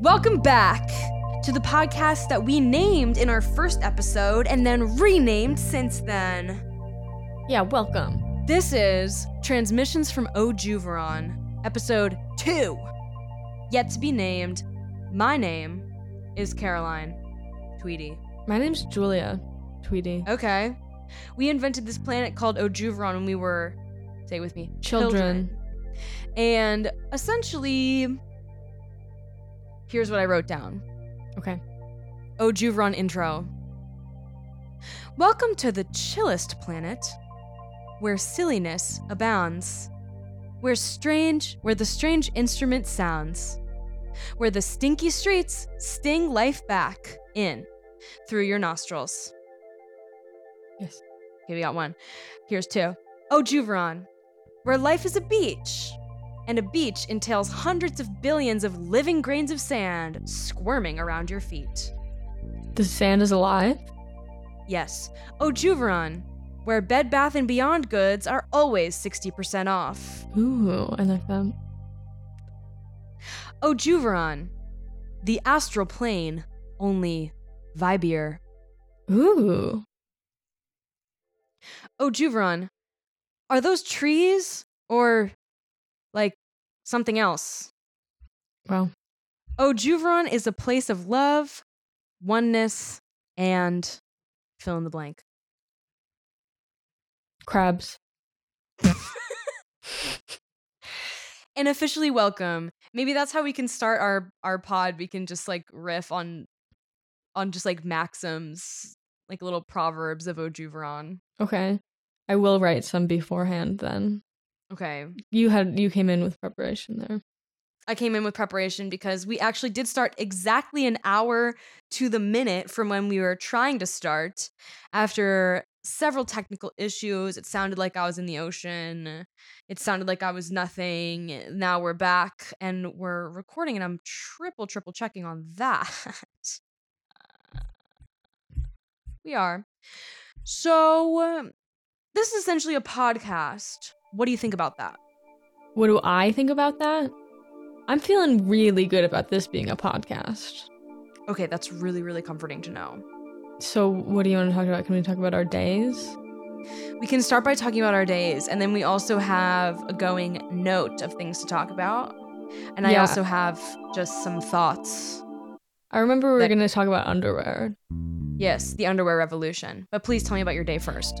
Welcome back to the podcast that we named in our first episode and then renamed since then. Yeah, welcome. This is Transmissions from Ojuveron, episode 2. Yet to be named. My name is Caroline Tweedy. My name's Julia Tweedy. Okay. We invented this planet called Ojuveron when we were, say it with me, Children. And essentially, here's what I wrote down. Okay. Oh, Ojuveron intro. Welcome to the chillest planet, where silliness abounds, where strange, where the strange instrument sounds, where the stinky streets sting life back in through your nostrils. Yes. Okay, we got one. Here's two. Oh, Ojuveron, where life is a beach, and a beach entails hundreds of billions of living grains of sand squirming around your feet. The sand is alive? Yes, Ojuveron, where Bed Bath and Beyond goods are always 60% off. Ooh, I like that. Ojuveron, the astral plane, only vibier. Ooh. Ojuveron, are those trees or something else? Well, Ojuveron is a place of love, oneness, and fill in the blank. crabs. and officially welcome. Maybe that's how we can start our our pod. We can just like riff on on just like maxims, like little proverbs of Ojuveron. Okay. I will write some beforehand then. Okay. You had you came in with preparation there. I came in with preparation because we actually did start exactly an hour to the minute from when we were trying to start. After several technical issues, it sounded like I was in the ocean. It sounded like I was nothing. Now we're back and we're recording, and I'm triple, triple checking on that. we are. So, um, this is essentially a podcast. What do you think about that? What do I think about that? I'm feeling really good about this being a podcast. Okay, that's really, really comforting to know. So, what do you want to talk about? Can we talk about our days? We can start by talking about our days, and then we also have a going note of things to talk about. And I also have just some thoughts. I remember we were That- going to talk about underwear. Yes, the underwear revolution. But please tell me about your day first.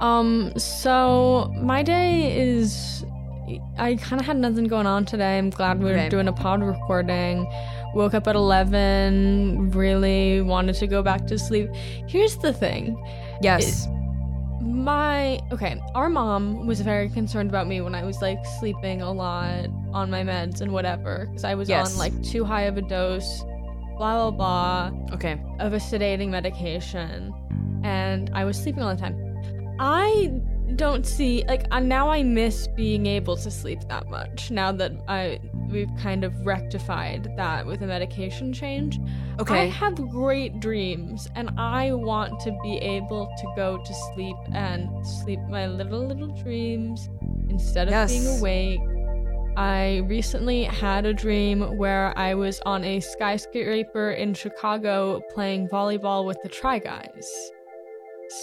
Um, so my day is I kind of had nothing going on today. I'm glad we are Okay. doing a pod recording. Woke up at 11, really wanted to go back to sleep. Here's the thing. Yes. My okay, our mom was very concerned about me when I was like sleeping a lot on my meds and whatever cuz I was Yes. on like too high of a dose blah blah blah okay. of a sedating medication and I was sleeping all the time. I don't see like uh, now I miss being able to sleep that much now that I we've kind of rectified that with a medication change. Okay. I have great dreams and I want to be able to go to sleep and sleep my little little dreams instead of being awake. I recently had a dream where I was on a skyscraper in Chicago playing volleyball with the Try Guys.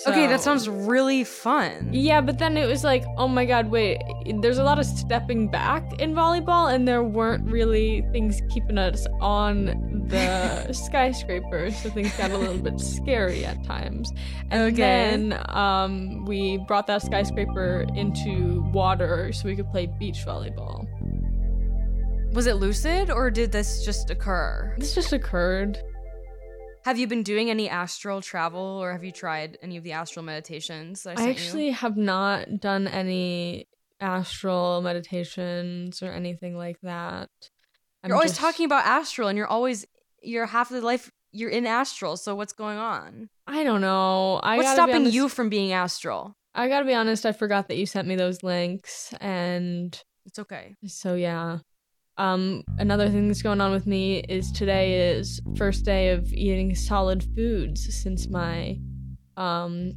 Okay, that sounds really fun. yeah, but then it was like, oh my god, wait, there's a lot of stepping back in volleyball, and there weren't really things keeping us on the skyscraper, so things got a little bit scary at times. And Okay. then um, we brought that skyscraper into water so we could play beach volleyball. Was it lucid or did this just occur? This just occurred. Have you been doing any astral travel or have you tried any of the astral meditations that I, I actually you? have not done any astral meditations or anything like that. I'm You're always just- talking about astral and you're always you're half of the life you're in astral, so what's going on? I don't know. I what's stopping honest- you from being astral? I gotta be honest. I forgot that you sent me those links, and It's okay. so yeah. Um, another thing that's going on with me is today is first day of eating solid foods since my um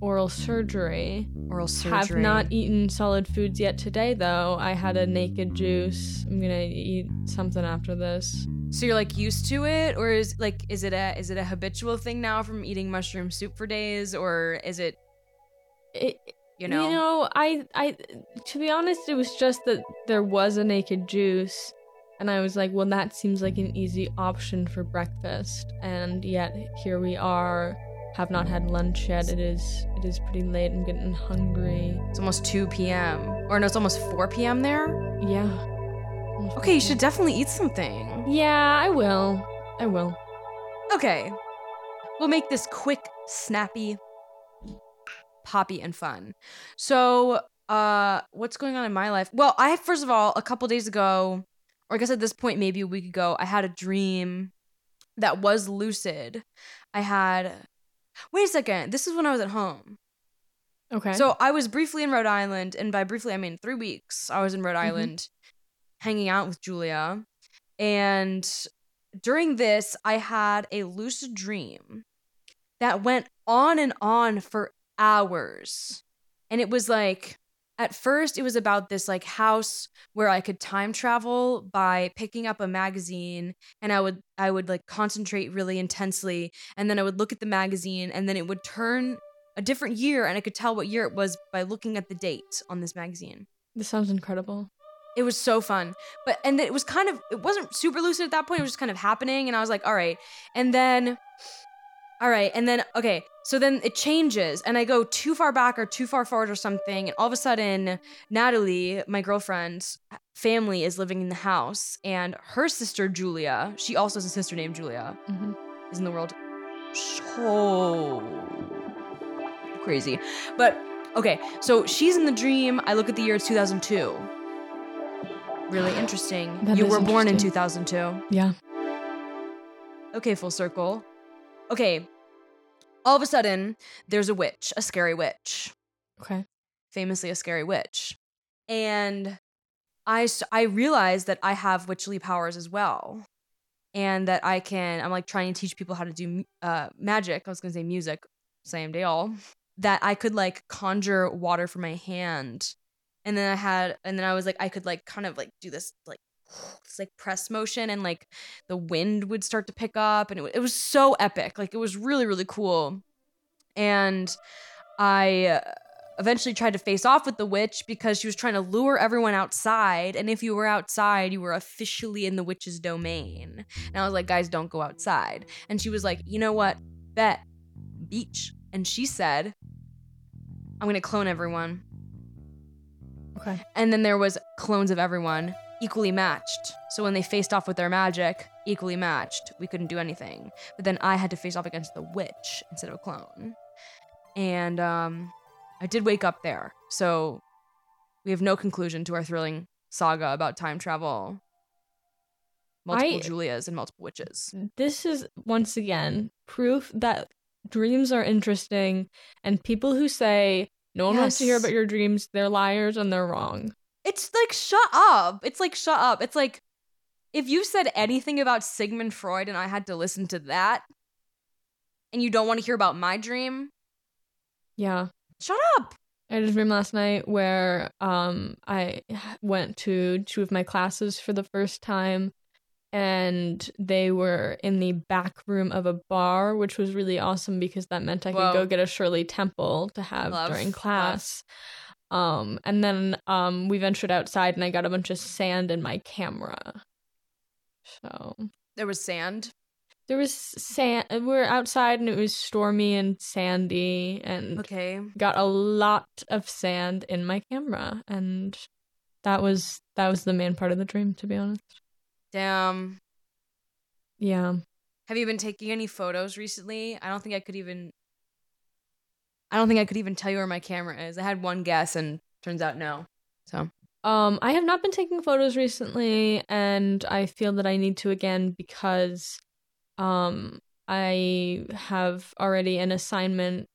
oral surgery. Oral surgery. Have not eaten solid foods yet today, though. I had a naked juice. I'm gonna eat something after this. So you're like used to it, or is like is it a is it a habitual thing now from eating mushroom soup for days, or is it It, you know? You know, I, I, to be honest, it was just that there was a naked juice, and I was like, well, that seems like an easy option for breakfast, and yet here we are, have not had lunch yet. It is, it is pretty late. I'm getting hungry. it's almost 2 p.m. or no, it's almost 4 p.m. there. Yeah. Okay, you should definitely eat something. Yeah, I will. I will. Okay, we'll make this quick, snappy, poppy, and fun. So, uh, what's going on in my life? Well, I first of all, a couple days ago, or I guess at this point, maybe a week ago, I had a dream that was lucid. I had. Wait a second. This is when I was at home. Okay. So I was briefly in Rhode Island, and by briefly I mean three weeks. I was in Rhode Island, hanging out with Julia, and during this, I had a lucid dream that went on and on for hours, and it was like. At first, it was about this like house where I could time travel by picking up a magazine and I would I would like concentrate really intensely and then I would look at the magazine and then it would turn a different year and I could tell what year it was by looking at the date on this magazine. this sounds incredible. It was so fun. But and it was kind of it wasn't super lucid at that point, it was just kind of happening and I was like, "All right." And then all right, and then okay, so then it changes and I go too far back or too far forward or something and all of a sudden Natalie, my girlfriend's family is living in the house and her sister Julia, she also has a sister named Julia hmm is in the world so crazy. But okay, so she's in the dream. I look at the year it's 2002. Really interesting. That you were born in 2002. Yeah. Okay, full circle. Okay. All of a sudden, there's a witch, a scary witch, Okay. famously a scary witch. And I, I realized that I have witchly powers as well. And that I can I'm like trying to teach people how to do uh magic. I was going to say music, same deal. That I could like conjure water from my hand. And then I had and then I was like I could like kind of like do this like this like press motion and like the wind would start to pick up and it, it was so epic. Like it was really really cool. And I uh, eventually tried to face off with the witch because she was trying to lure everyone outside. And if you were outside, you were officially in the witch's domain. And I was like, guys, don't go outside. And she was like, you know what? Bet. Beach. And she said, I'm going to clone everyone. Okay. And then there was clones of everyone equally matched. So when they faced off with their magic, equally matched. We couldn't do anything. But then I had to face off against the witch instead of a clone. And um I did wake up there. So we have no conclusion to our thrilling saga about time travel. Multiple I- Julias and multiple witches. this is once again proof that dreams are interesting and people who say no one wants to hear about your dreams they're liars and they're wrong It's like shut up. It's like shut up. It's like if you said anything about Sigmund Freud and I had to listen to that and you don't want to hear about my dream, yeah shut up. i had a dream last night where um i went to two of my classes for the first time and they were in the back room of a bar which was really awesome because that meant i could go get a shirley temple to have Love, during love. Um and then um we ventured outside and i got a bunch of sand in my camera so There was sand. There was sand. We were outside and it was stormy and sandy, and Okay. got a lot of sand in my camera, and that was that was the main part of the dream, to be honest. Damn. Yeah, Have you been taking any photos recently? I don't think I could even I don't think I could even tell you where my camera is. I had one guess and turns out no. So, um, I have not been taking photos recently, and I feel that I need to again because, um, I have already an assignment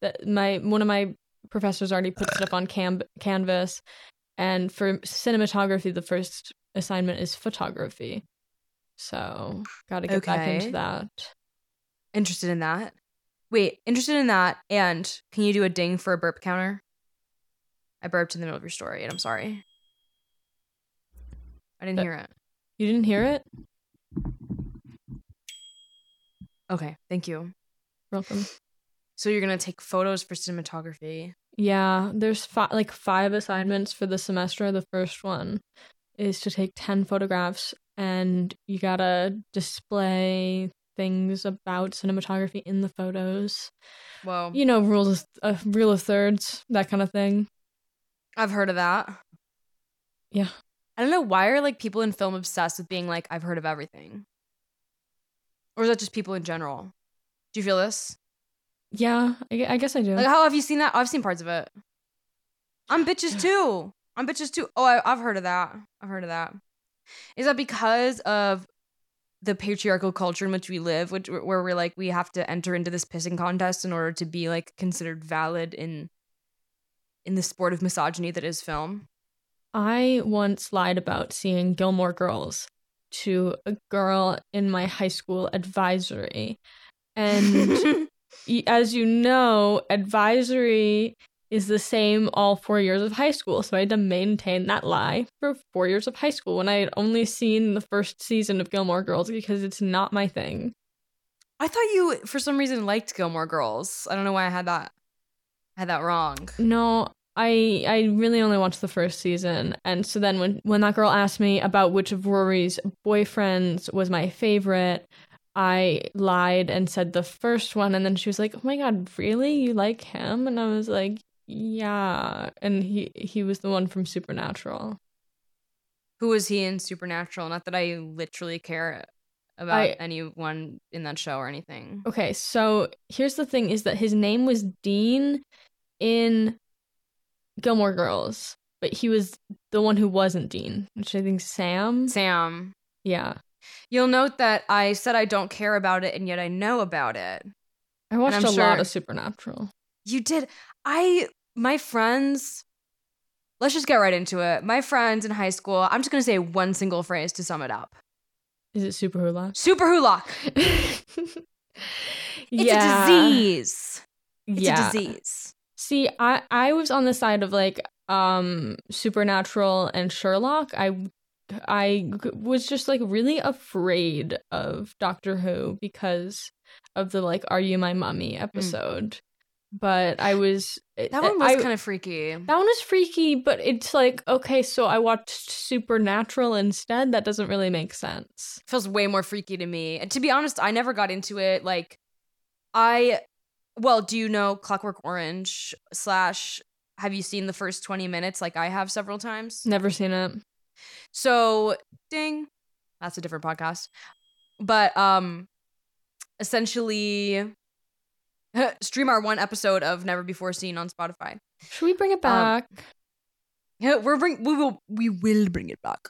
that my one of my professors already put stuff on cam- canvas and for cinematography the first assignment is photography so gotta get back into that interested in that. Wait, interested in that. And can you do a ding for a burp counter? I burped in the middle of your story, and I'm sorry. I didn't Uh, hear it. You didn't hear it? Okay, thank you. Welcome. So you're gonna take photos for cinematography. Yeah, there's fi- like five assignments for the semester. The first one is to take 10 photographs and you gotta display things about cinematography in the photos. Well, You know, rules, uh, rule of thirds, that kind of thing. I've heard of that. Yeah. I don't know why are like people in film obsessed with being like I've heard of everything, or is that just people in general? Do you feel this? Yeah, I, I guess I do. Like, how have you seen that? I've seen parts of it. I'm bitches too. I'm bitches too. Oh, I, I've heard of that. I've heard of that. Is that because of the patriarchal culture in which we live, which where we're like we have to enter into this pissing contest in order to be like considered valid in in the sport of misogyny that is film? I once lied about seeing Gilmore Girls to a girl in my high school advisory. And as you know, advisory is the same all four years of high school. So I had to maintain that lie for four years of high school when I had only seen the first season of Gilmore Girls because it's not my thing. I thought you for some reason liked Gilmore Girls. I don't know why I had that I had that wrong. No, I I really only watched the first season, and so then when when that girl asked me about which of Rory's boyfriends was my favorite, I lied and said the first one, and then she was like, "Oh my god, really? You like him?" And I was like, "Yeah," and he he was the one from Supernatural. Who was he in Supernatural? Not that I literally care about I- anyone in that show or anything. Okay, so here's the thing: is that his name was Dean in Gilmore Girls, but he was the one who wasn't Dean, which I think Sam. Sam. Yeah. You'll note that I said I don't care about it and yet I know about it. I watched a lot of Supernatural. You did. I my friends Let's just get right into it. My friends in high school, I'm just going to say one single phrase to sum it up. Is it Super Hula? Superwholock. it's It's a disease. It's yeah. a disease. See, I I was on the side of like um Supernatural and Sherlock. I I was just like really afraid of Doctor Who because of the like "Are You My Mummy" episode. But I was Mm. That one was kind of freaky. that one is freaky, but it's like okay, so I watched Supernatural instead. That doesn't really make sense. feels way more freaky to me. And to be honest, I never got into it. Like, I, well, do you know Clockwork Orange slash? Have you seen the first twenty minutes? Like I have several times. Never seen it. So, ding, that's a different podcast. But um, essentially, stream our one episode of Never Before Seen on Spotify. Should we bring it Um, back? Yeah, we're bring we will we will bring it back.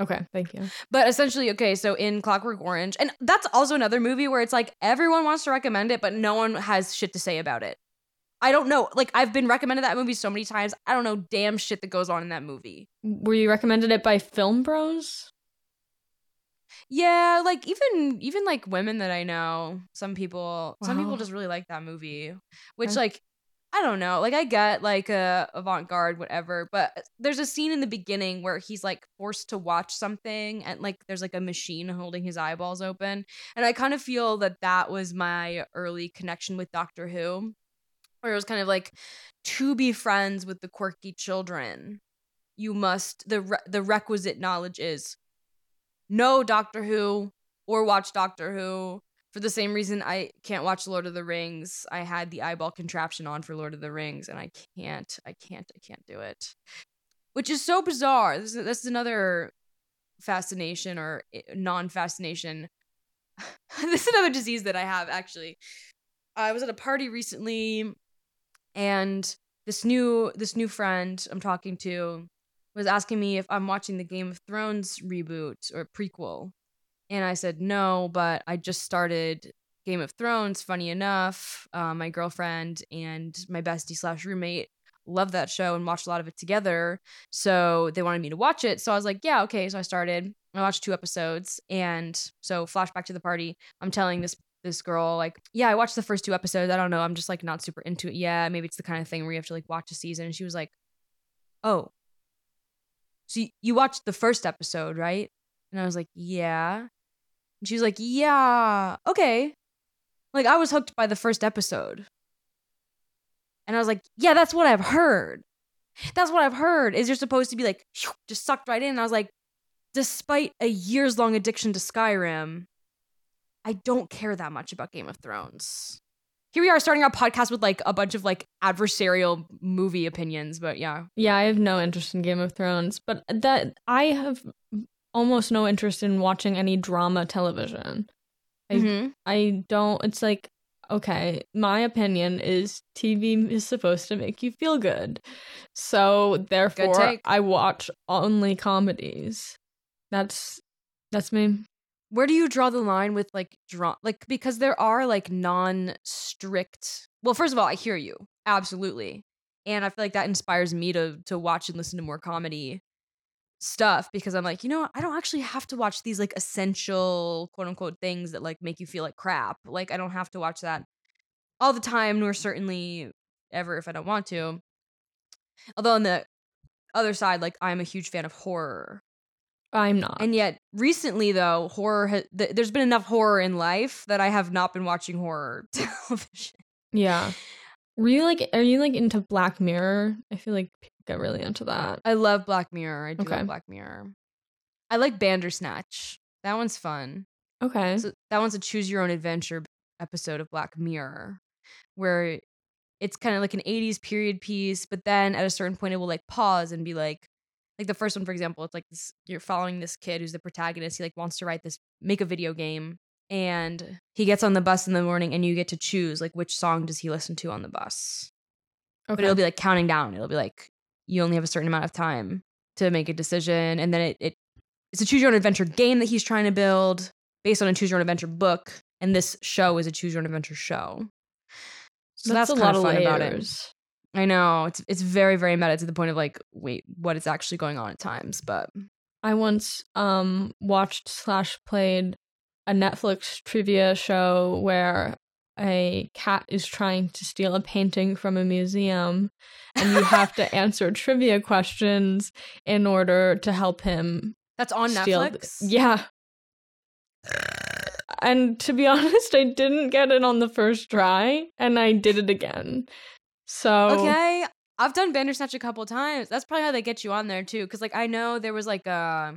okay, thank you. But essentially, okay, so in Clockwork Orange, and that's also another movie where it's like everyone wants to recommend it, but no one has shit to say about it. I don't know. Like I've been recommended that movie so many times. I don't know damn shit that goes on in that movie. Were you recommended it by Film Bros? Yeah, like even even like women that I know, some people some people just really like that movie. Which Okay. like I don't know. Like I get like a avant-garde whatever, but uh, there's a scene in the beginning where he's like forced to watch something and like there's like a machine holding his eyeballs open. And I kind of feel that that was my early connection with Doctor Who. Where it was kind of like to be friends with the quirky children, you must the re- the requisite knowledge is know Doctor Who or watch Doctor Who. For the same reason I can't watch Lord of the Rings. I had the eyeball contraption on for Lord of the Rings and I can't, I can't, I can't do it. Which is so bizarre. This is, this is another fascination or eh, non fascination. this is another disease that I have actually. I was at a party recently and this new this new friend I'm talking to was asking me if I'm watching the Game of Thrones reboot or prequel. And I said no, but I just started Game of Thrones. Funny enough, uh, my girlfriend and my bestie slash roommate love that show and watched a lot of it together. So they wanted me to watch it. So I was like, yeah, okay. So I started. I watched two episodes. And so, flashback to the party, I'm telling this this girl like, yeah, I watched the first two episodes. I don't know. I'm just like not super into it. Yeah, maybe it's the kind of thing where you have to like watch a season. And she was like, oh, so you, watched the first episode, right? And I was like, yeah. And she was like, yeah, okay. Like I was hooked by the first episode. And I was like, yeah, that's what I've heard. That's what I've heard. Is you're supposed to be like just sucked right in. And I was like, despite a years long addiction to Skyrim, I don't care that much about Game of Thrones. Here we are starting our podcast with like a bunch of like adversarial movie opinions, but yeah. Yeah, I have no interest in Game of Thrones, but that I have almost no interest in watching any drama television. I Mhm. I don't it's like okay, my opinion is TV is supposed to make you feel good. So therefore take. I watch only comedies. That's that's me. Where do you draw the line with like draw like because there are like non-strict Well, first of all, I hear you. Absolutely. And I feel like that inspires me to to watch and listen to more comedy stuff because I'm like, you know, I don't actually have to watch these like essential quote unquote things that like make you feel like crap. Like I don't have to watch that all the time, nor certainly ever if I don't want to. Although on the other side, like I'm a huge fan of horror. I'm not. And yet, recently though, horror ha- th- there's been enough horror in life that I have not been watching horror television. yeah. Were you like are you like into Black Mirror? I feel like people get really into that. I love Black Mirror. I do Okay. love Black Mirror. I like Bandersnatch. That one's fun. Okay. So that one's a choose your own adventure episode of Black Mirror, where it's kind of like an 80s period piece, but then at a certain point it will like pause and be like like the first one for example, it's like this you're following this kid who's the protagonist. He like wants to write this make a video game and he gets on the bus in the morning and you get to choose like which song does he listen to on the bus. okay. But it'll be like counting down. It'll be like you only have a certain amount of time to make a decision and then it, it it's a choose your own adventure game that he's trying to build based on a choose your own adventure book and this show is a choose your own adventure show. So that's, a lot of of fun about it. I know it's it's very very meta to the point of like wait what is actually going on at times, but I once um watched slash played a Netflix trivia show where a cat is trying to steal a painting from a museum and you have to answer trivia questions in order to help him that's on Netflix. yeah. And to be honest, I didn't get it on the first try and I did it again. So Okay, I've done Bandersnatch a couple times. That's probably how they get you on there too. Because like I know there was like a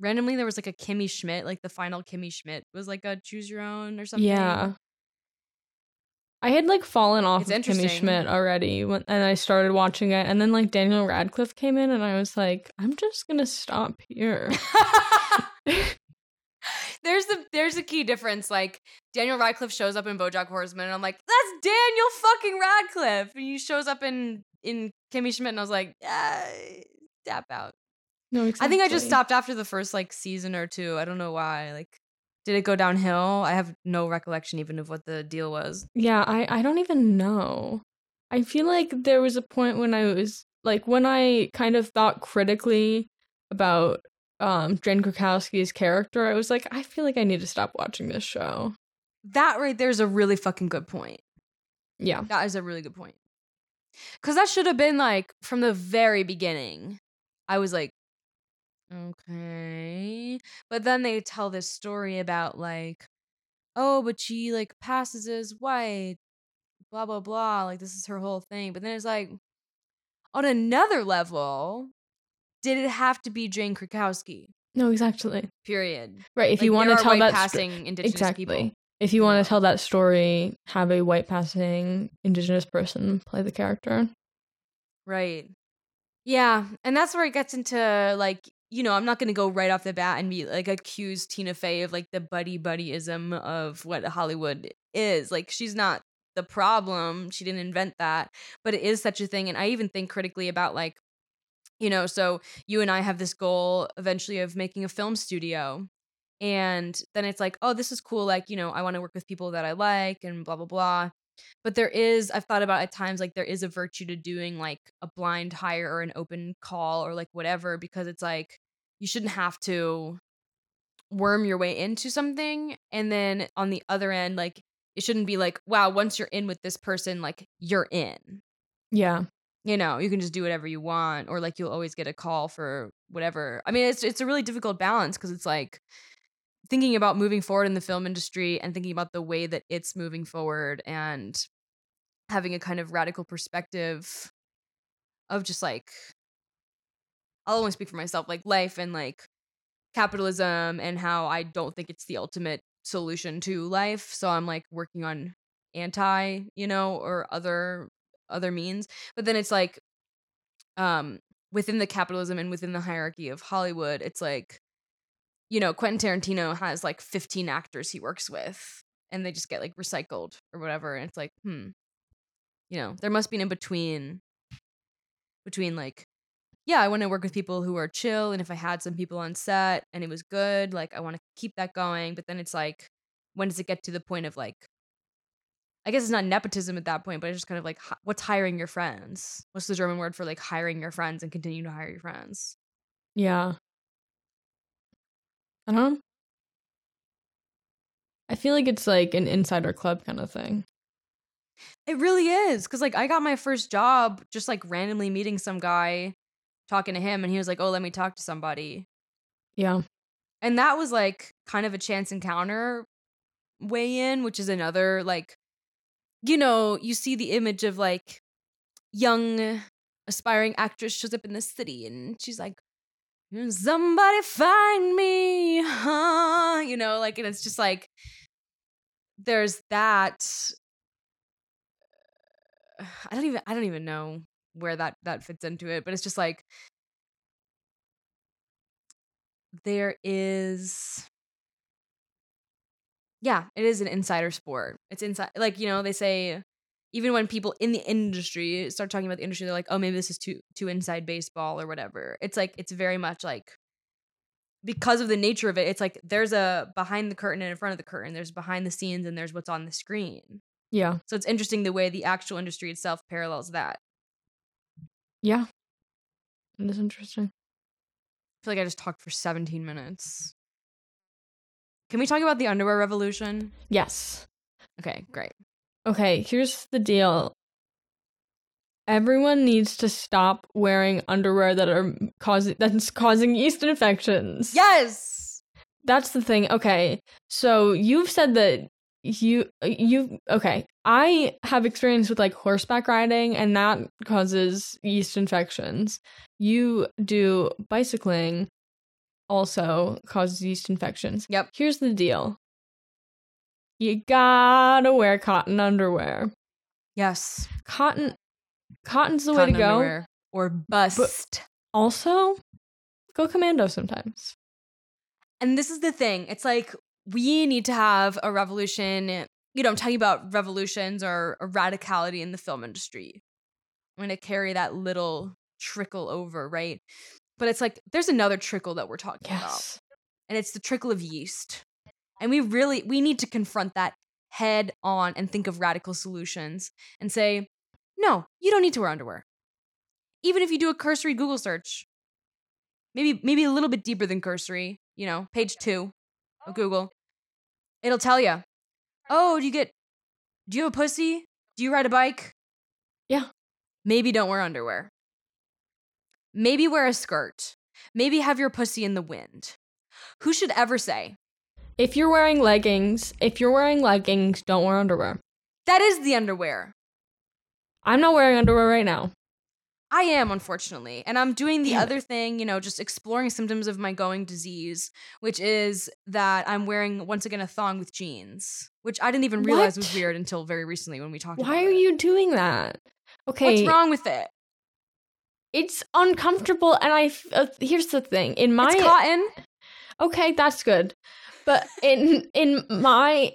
randomly there was like a Kimmy Schmidt, like the final Kimmy Schmidt was like a choose your own or something. Yeah. I had like fallen off It's of Kimmy. Schmidt already when, and I started watching it and then like Daniel Radcliffe came in and I was like I'm just to stop here. there's the there's a key difference. Like Daniel Radcliffe shows up in BoJack Horseman, and I'm like, that's Daniel fucking Radcliffe. And he shows up in in Kimmy Schmidt, and I was like, uh, tap out. no, I think I just stopped after the first like season or two. I don't know why. Like, did it go downhill? I have no recollection even of what the deal was. Yeah, I I don't even know. I feel like there was a point when I was like when I kind of thought critically about um Jane Krakowski's character, I was like I feel like I need to stop watching this show. That right there is a really fucking good point. Yeah. That is a really good point. Cause that should have been like from the very beginning. I was like, okay. But then they tell this story about like, oh, but she like passes as white, blah blah blah. Like this is her whole thing. But then it's like, on another level, did it have to be Jane Krakowski? No, exactly. Period. Right, if Like, you want to tell that passing indigenous exactly. people. If you want to tell that story, have a white passing indigenous person play the character. Right. Yeah, and that's where it gets into like you know I'm not gonna go right off the bat and be like accuse Tina Fey of like the buddy buddyism of what Hollywood is. Like she's not the problem. She didn't invent that, but it is such a thing. And I even think critically about like you know so you and I have this goal eventually of making a film studio. And then it's like, oh, this is cool. Like, you know, I want to work with people that I like and blah, blah, blah but there is i've thought about at times like there is a virtue to doing like a blind hire or an open call or like whatever because it's like you shouldn't have to worm your way into something and then on the other end like it shouldn't be like wow once you're in with this person like you're in Yeah. You know you can just do whatever you want or like you'll always get a call for whatever i mean it's it's a really difficult balance because it's like thinking about moving forward in the film industry and thinking about the way that it's moving forward and having a kind of radical perspective of just like I'll only speak for myself, like life and like capitalism and how I don't think it's the ultimate solution to life. So I'm like working on anti, you know, or other other means. But then it's like um within the capitalism and within the hierarchy of Hollywood, it's like you know, Quentin Tarantino has like 15 actors he works with and they just get like recycled or whatever and it's like, hmm. You know, there must be an in between between like yeah, I want to work with people who are chill. And if I had some people on set and it was good, like I want to keep that going. But then it's like, when does it get to the point of like, I guess it's not nepotism at that point, but it's just kind of like, what's hiring your friends? What's the German word for like hiring your friends and continue to hire your friends? Yeah. I don't know. I feel like it's like an insider club kind of thing. It really is. Cause like I got my first job just like randomly meeting some guy, talking to him, and he was like, oh, let me talk to somebody. Yeah. And that was like kind of a chance encounter way in, which is another like, you know, you see the image of like young aspiring actress shows up in the city and she's like, somebody find me, huh? You know, like, and it's just like, there's that. I don't even, I don't even know where that that fits into it, but it's just like there is yeah, it is an insider sport. It's inside like, you know, they say even when people in the industry start talking about the industry, they're like, oh, maybe this is too too inside baseball or whatever. It's like it's very much like because of the nature of it, it's like there's a behind the curtain and in front of the curtain. There's behind the scenes and there's what's on the screen. Yeah. So it's interesting the way the actual industry itself parallels that. Yeah. It is interesting. I feel like I just talked for 17 minutes. Can we talk about the underwear revolution? Yes. Okay, great. Okay, here's the deal. Everyone needs to stop wearing underwear that are causing that's causing yeast infections. Yes. That's the thing. Okay. So you've said that you you okay. I have experience with like horseback riding and that causes yeast infections. You do bicycling also causes yeast infections. Yep. Here's the deal. You gotta wear cotton underwear. Yes. Cotton cotton's the Cotton way to go. Or bust. Also, go commando sometimes. and this is the thing. It's like we need to have a revolution. You know, I'm talking about revolutions or a radicality in the film industry. I'm to carry that little trickle over, right? But it's like there's another trickle that we're talking about. And it's the trickle of yeast. And we really we need to confront that head on and think of radical solutions and say, "No, you don't need to wear underwear." Even if you do a cursory Google search, maybe maybe a little bit deeper than cursory, you know, page 2 of Google, it'll tell you, "Oh, do you get do you have a pussy? Do you ride a bike?" Yeah. Maybe don't wear underwear. Maybe wear a skirt. Maybe have your pussy in the wind. Who should ever say, If you're wearing leggings, if you're wearing leggings, don't wear underwear. that is the underwear? I'm not wearing underwear right now. I am, unfortunately. And I'm doing the Damn it. other thing, you know, just exploring symptoms of my going disease, which is that I'm wearing, once again, a thong with jeans, which I didn't even realize was weird until very recently when we talked about Why are it. you doing that? Okay. What's wrong with it? It's uncomfortable and i uh, here's the thing. In my it's cotton. Okay, that's good. But in in my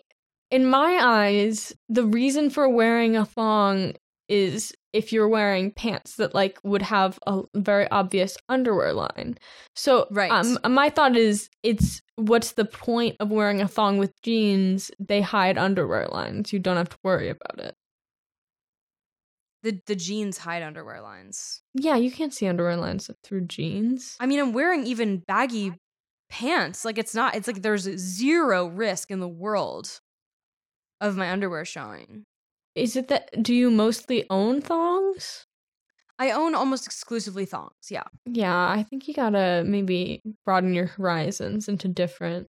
in my eyes, the reason for wearing a thong is if you're wearing pants that like would have a very obvious underwear line. So Right. um, my thought is it's what's the point of wearing a thong with jeans? They hide underwear lines. You don't have to worry about it. The, the jeans hide underwear lines. Yeah, you can't see underwear lines through jeans. I mean, I'm wearing even baggy pants. Like it's not. It's like there's zero risk in the world of my underwear showing. Is it that do you mostly own thongs? I own almost exclusively thongs. Yeah. Yeah, I think you gotta maybe broaden your horizons into different,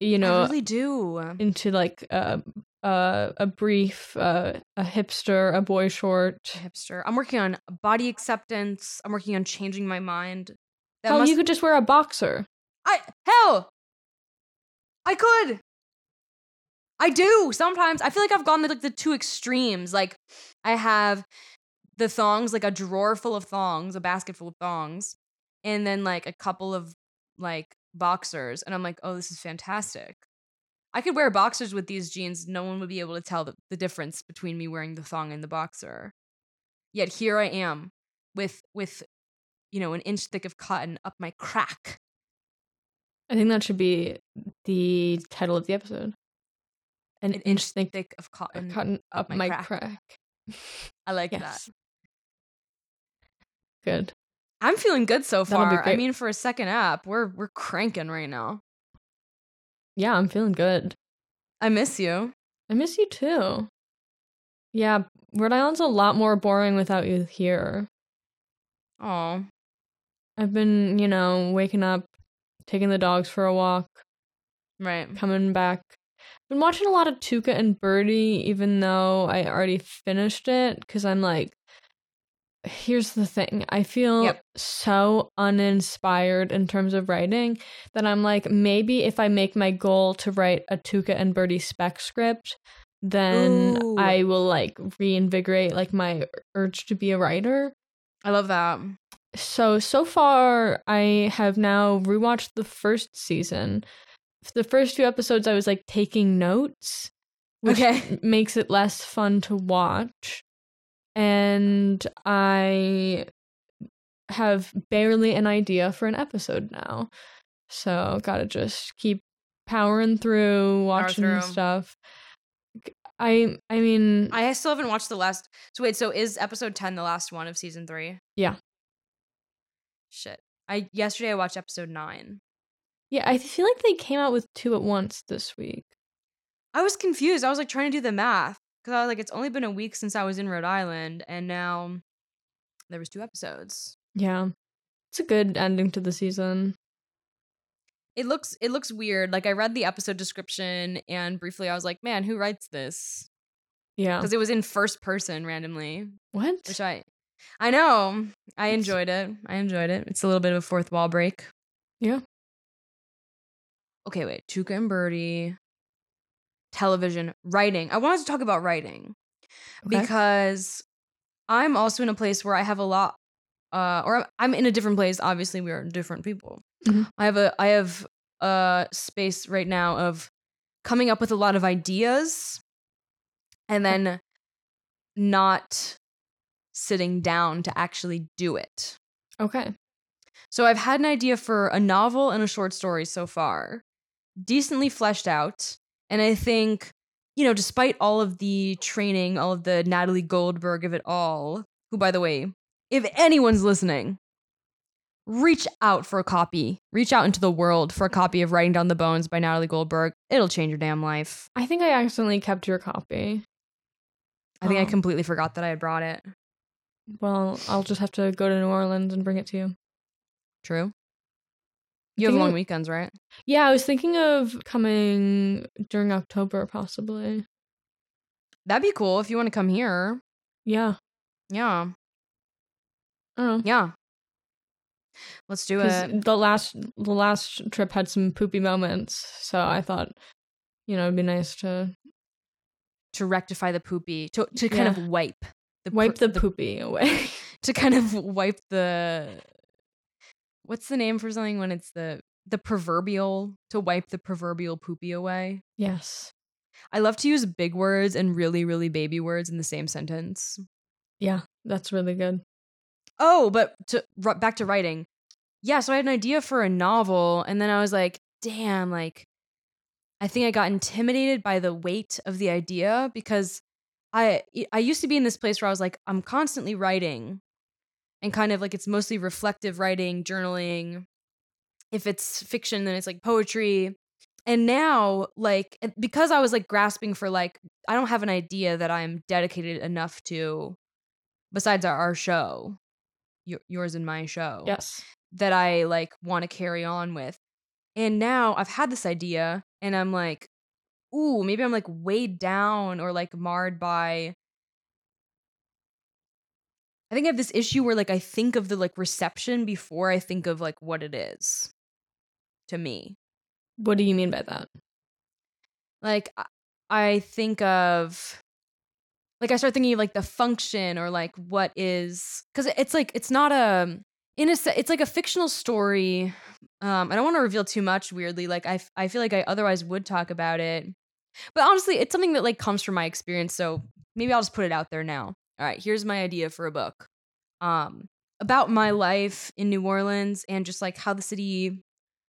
you know, I really do. into like a a, a brief, uh, a hipster, a boy short. Hipster. I'm working on body acceptance. I'm working on changing my mind. That Hell, must- you could just wear a boxer. I hell. I could. I do sometimes. I feel like I've gone to like the two extremes. Like I have the thongs, like a drawer full of thongs, a basket full of thongs, and then like a couple of like boxers, and I'm like, oh, this is fantastic. I could wear boxers with these jeans. No one would be able to tell the, the difference between me wearing the thong and the boxer. Yet here I am with with you know an inch thick of cotton up my crack. I think that should be the title of the episode. An, An inch thick thick of cotton. cotton up, my, crack. crack. I like Yes. that. Good. I'm feeling good so far. I mean, for a second app, we're we're cranking right now. Yeah, I'm feeling good. I miss you. I miss you too. Yeah, Rhode Island's a lot more boring without you here. Oh, I've been, you know, waking up, taking the dogs for a walk, right. coming back. Been watching a lot of Tuca and Birdie, even though I already finished it, because I'm like, here's the thing. I feel Yep. so uninspired in terms of writing that I'm like, maybe if I make my goal to write a Tuca and Birdie spec script, then Ooh. I will like reinvigorate like my urge to be a writer. I love that. So so far I have now rewatched the first season. The first few episodes I was like taking notes, which Okay. makes it less fun to watch. And I have barely an idea for an episode now. So gotta just keep powering through, watching through. stuff. I I mean I still haven't watched the last. So wait, so is episode ten the last one of season three? Yeah. Shit. I yesterday I watched episode nine. yeah, I feel like they came out with two at once this week. I was confused. I was like trying to do the math because I was like, it's only been a week since I was in Rhode Island, and now there was two episodes. Yeah. It's a good ending to the season. It looks it looks weird. Like I read the episode description and briefly I was like, man, who writes this? Yeah. Because it was in first person randomly, What? which I I know. I enjoyed it. I enjoyed it. It's a little bit of a fourth wall break. Yeah. Okay, wait. Tuca and Birdie, television, writing. I wanted to talk about writing Okay. because I'm also in a place where I have a lot, uh, or I'm in a different place. Obviously, we are different people. Mhm. I have a, I have a space right now of coming up with a lot of ideas, and then not sitting down to actually do it. Okay. So I've had an idea for a novel and a short story so far, decently fleshed out. And I think, you know, despite all of the training, all of the Natalie Goldberg of it all, who, by the way, if anyone's listening, reach out for a copy. Reach out into the world for a copy of Writing Down the Bones by Natalie Goldberg. It'll change your damn life. I think I accidentally kept your copy. I think I Oh. completely forgot that I had brought it. Well, I'll just have to go to New Orleans and bring it to you. True. You have long weekends, right? Yeah, I was thinking of coming during October, possibly. That'd be cool if you want to come here. Yeah. Yeah. I don't know. Yeah. Let's do it. the last the last trip had some poopy moments, so I thought, you know, it'd be nice to To rectify the poopy, to to kind Yeah. of wipe the wipe the poopy away. to kind of wipe the what's the name for something when it's the the proverbial to wipe the proverbial poopy away. yes. I love to use big words and really really baby words in the same sentence. Yeah, that's really good. Oh, but to r- back to writing. Yeah, so I had an idea for a novel and then I was like, damn, like I think I got intimidated by the weight of the idea because I I used to be in this place where I was like I'm constantly writing and kind of like it's mostly reflective writing, journaling if it's fiction, then it's like poetry. And now, like, because I was like grasping for like, I don't have an idea that I'm dedicated enough to, besides our, our show, yours and my show. Yes. That I like want to carry on with. And now I've had this idea and I'm like, ooh, maybe I'm like weighed down or like marred by I think I have this issue where like I think of the like reception before I think of like what it is to me. What do you mean by that? Like I think of like I start thinking of like the function or like what is cuz it's like it's not a in a it's like a fictional story. Um I don't want to reveal too much weirdly like I I feel like I otherwise would talk about it. But honestly, it's something that like comes from my experience, so maybe I'll just put it out there now all right, here's my idea for a book. Um, about my life in New Orleans and just like how the city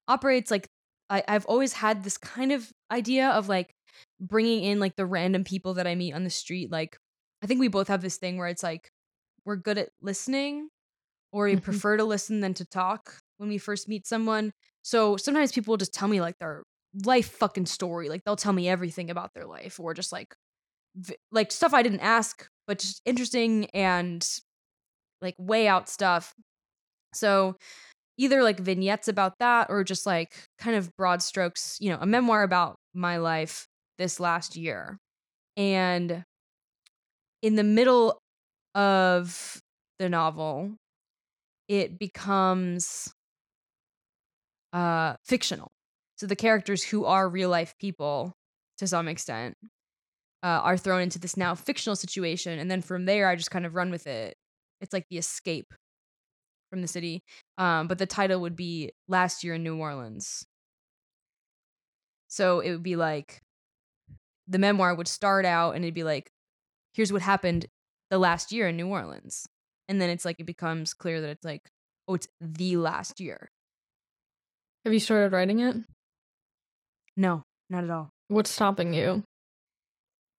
operates. Like, I, I've always had this kind of idea of like bringing in like the random people that I meet on the street. Like, I think we both have this thing where it's like we're good at listening or we mm-hmm. prefer to listen than to talk when we first meet someone. So sometimes people will just tell me like their life fucking story. Like, they'll tell me everything about their life or just like, v- like stuff I didn't ask but just interesting and like way out stuff. So either like vignettes about that or just like kind of broad strokes, you know, a memoir about my life this last year. And in the middle of the novel, it becomes uh fictional. So the characters who are real life people to some extent uh, are thrown into this now fictional situation, and then from there, I just kind of run with it. It's like the escape from the city. Um, but the title would be "Last Year in New Orleans." So it would be like the memoir would start out, and it'd be like, "Here's what happened the last year in New Orleans," and then it's like it becomes clear that it's like, "Oh, it's the last year." Have you started writing it? No, not at all. What's stopping you?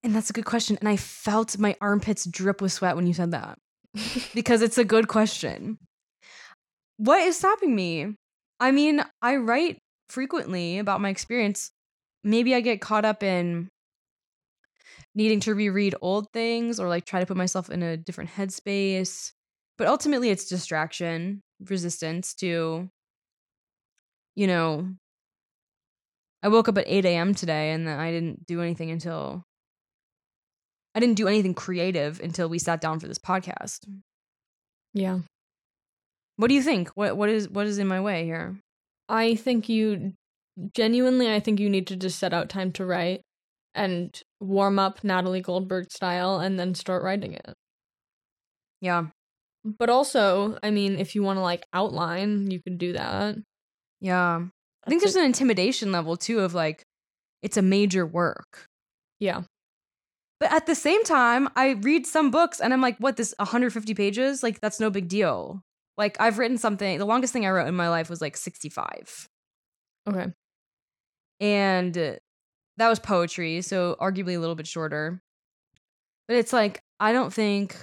And that's a good question. And I felt my armpits drip with sweat when you said that because it's a good question. What is stopping me? I mean, I write frequently about my experience. Maybe I get caught up in needing to reread old things or like try to put myself in a different headspace. But ultimately, it's distraction, resistance to, you know, I woke up at 8 a.m. today and I didn't do anything until I didn't do anything creative until we sat down for this podcast. Yeah. What do you think? What what is what is in my way here? I think you genuinely I think you need to just set out time to write and warm up Natalie Goldberg style and then start writing it. Yeah. But also, I mean, if you want to like outline, you can do that. Yeah. I think there's an intimidation level too of like it's a major work. Yeah. But at the same time, I read some books and I'm like, what, this 150 pages? Like, that's no big deal. Like, I've written something, the longest thing I wrote in my life was like 65. Okay. And uh, that was poetry, so arguably a little bit shorter. But it's like, I don't think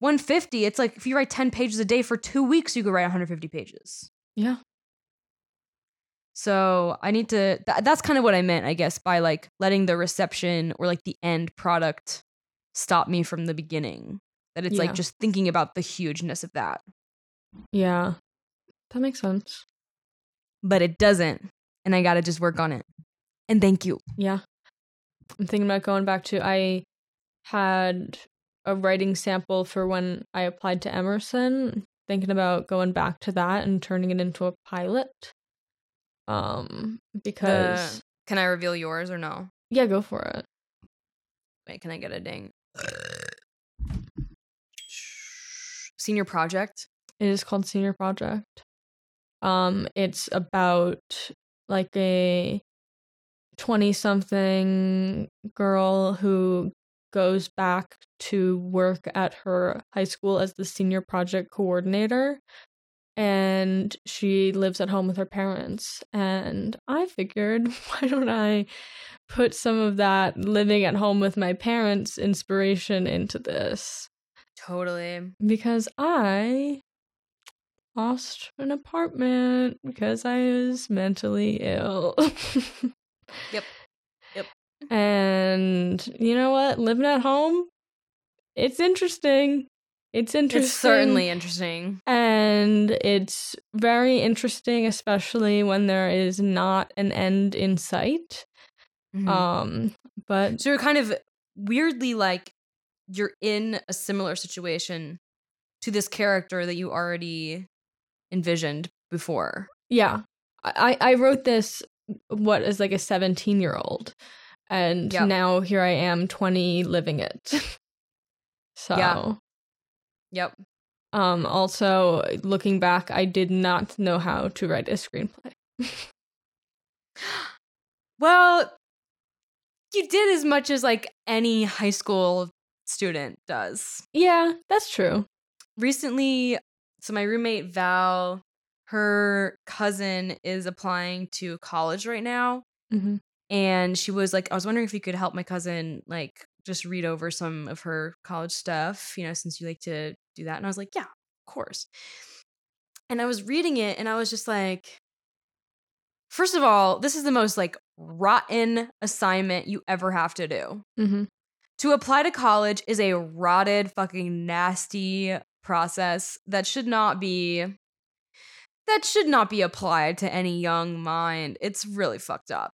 150, it's like if you write 10 pages a day for two weeks, you could write 150 pages. Yeah. So I need to, th- that's kind of what I meant, I guess, by like letting the reception or like the end product stop me from the beginning. That it's yeah. like just thinking about the hugeness of that. Yeah. That makes sense. But it doesn't. And I got to just work on it. And thank you. Yeah. I'm thinking about going back to, I had a writing sample for when I applied to Emerson, thinking about going back to that and turning it into a pilot um, because the, can I reveal yours or no? Yeah, go for it. Wait, can I get a ding? Senior project. It is called Senior Project. Um, it's about like a 20 something girl who goes back to work at her high school as the senior project coordinator and she lives at home with her parents. And I figured, why don't I put some of that living at home with my parents inspiration into this? Totally. Because I lost an apartment because I was mentally ill. Yep. Yep. And you know what? Living at home, it's interesting. It's interesting. It's certainly interesting. And it's very interesting, especially when there is not an end in sight. Mhm. Um, but so you're kind of weirdly like you're in a similar situation to this character that you already envisioned before. yeah, I I wrote this what is like a 17 year old, and Yep. now here I am, 20, living it. so Yeah. Yep. Um, also, looking back, I did not know how to write a screenplay. Well, you did as much as like any high school student does. Yeah, that's true. Recently, so my roommate Val, her cousin is applying to college right now. Mm-hmm. And she was like, I was wondering if you could help my cousin, like, just read over some of her college stuff, you know, since you like to do that. And I was like, yeah, of course. And I was reading it and I was just like, first of all, this is the most like rotten assignment you ever have to do. Mm-hmm. To apply to college is a rotted, fucking nasty process that should not be that should not be applied to any young mind. It's really fucked up.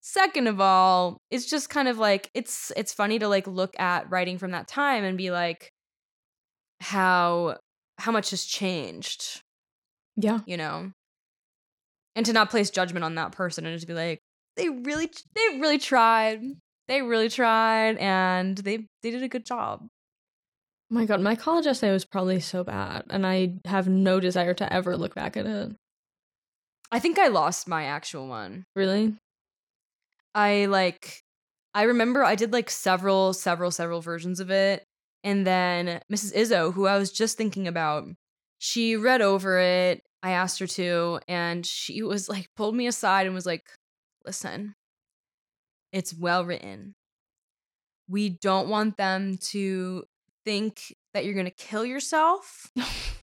Second of all, it's just kind of like it's it's funny to like look at writing from that time and be like how how much has changed, Yeah. you know? And to not place judgment on that person and just be like they really they really tried. They really tried and they they did a good job. My god, my college essay was probably so bad, and I have no desire to ever look back at it. I think I lost my actual one. Really? I like I remember I did like several several several versions of it and then Mrs. Izzo who I was just thinking about she read over it I asked her to and she was like pulled me aside and was like listen it's well written we don't want them to think that you're going to kill yourself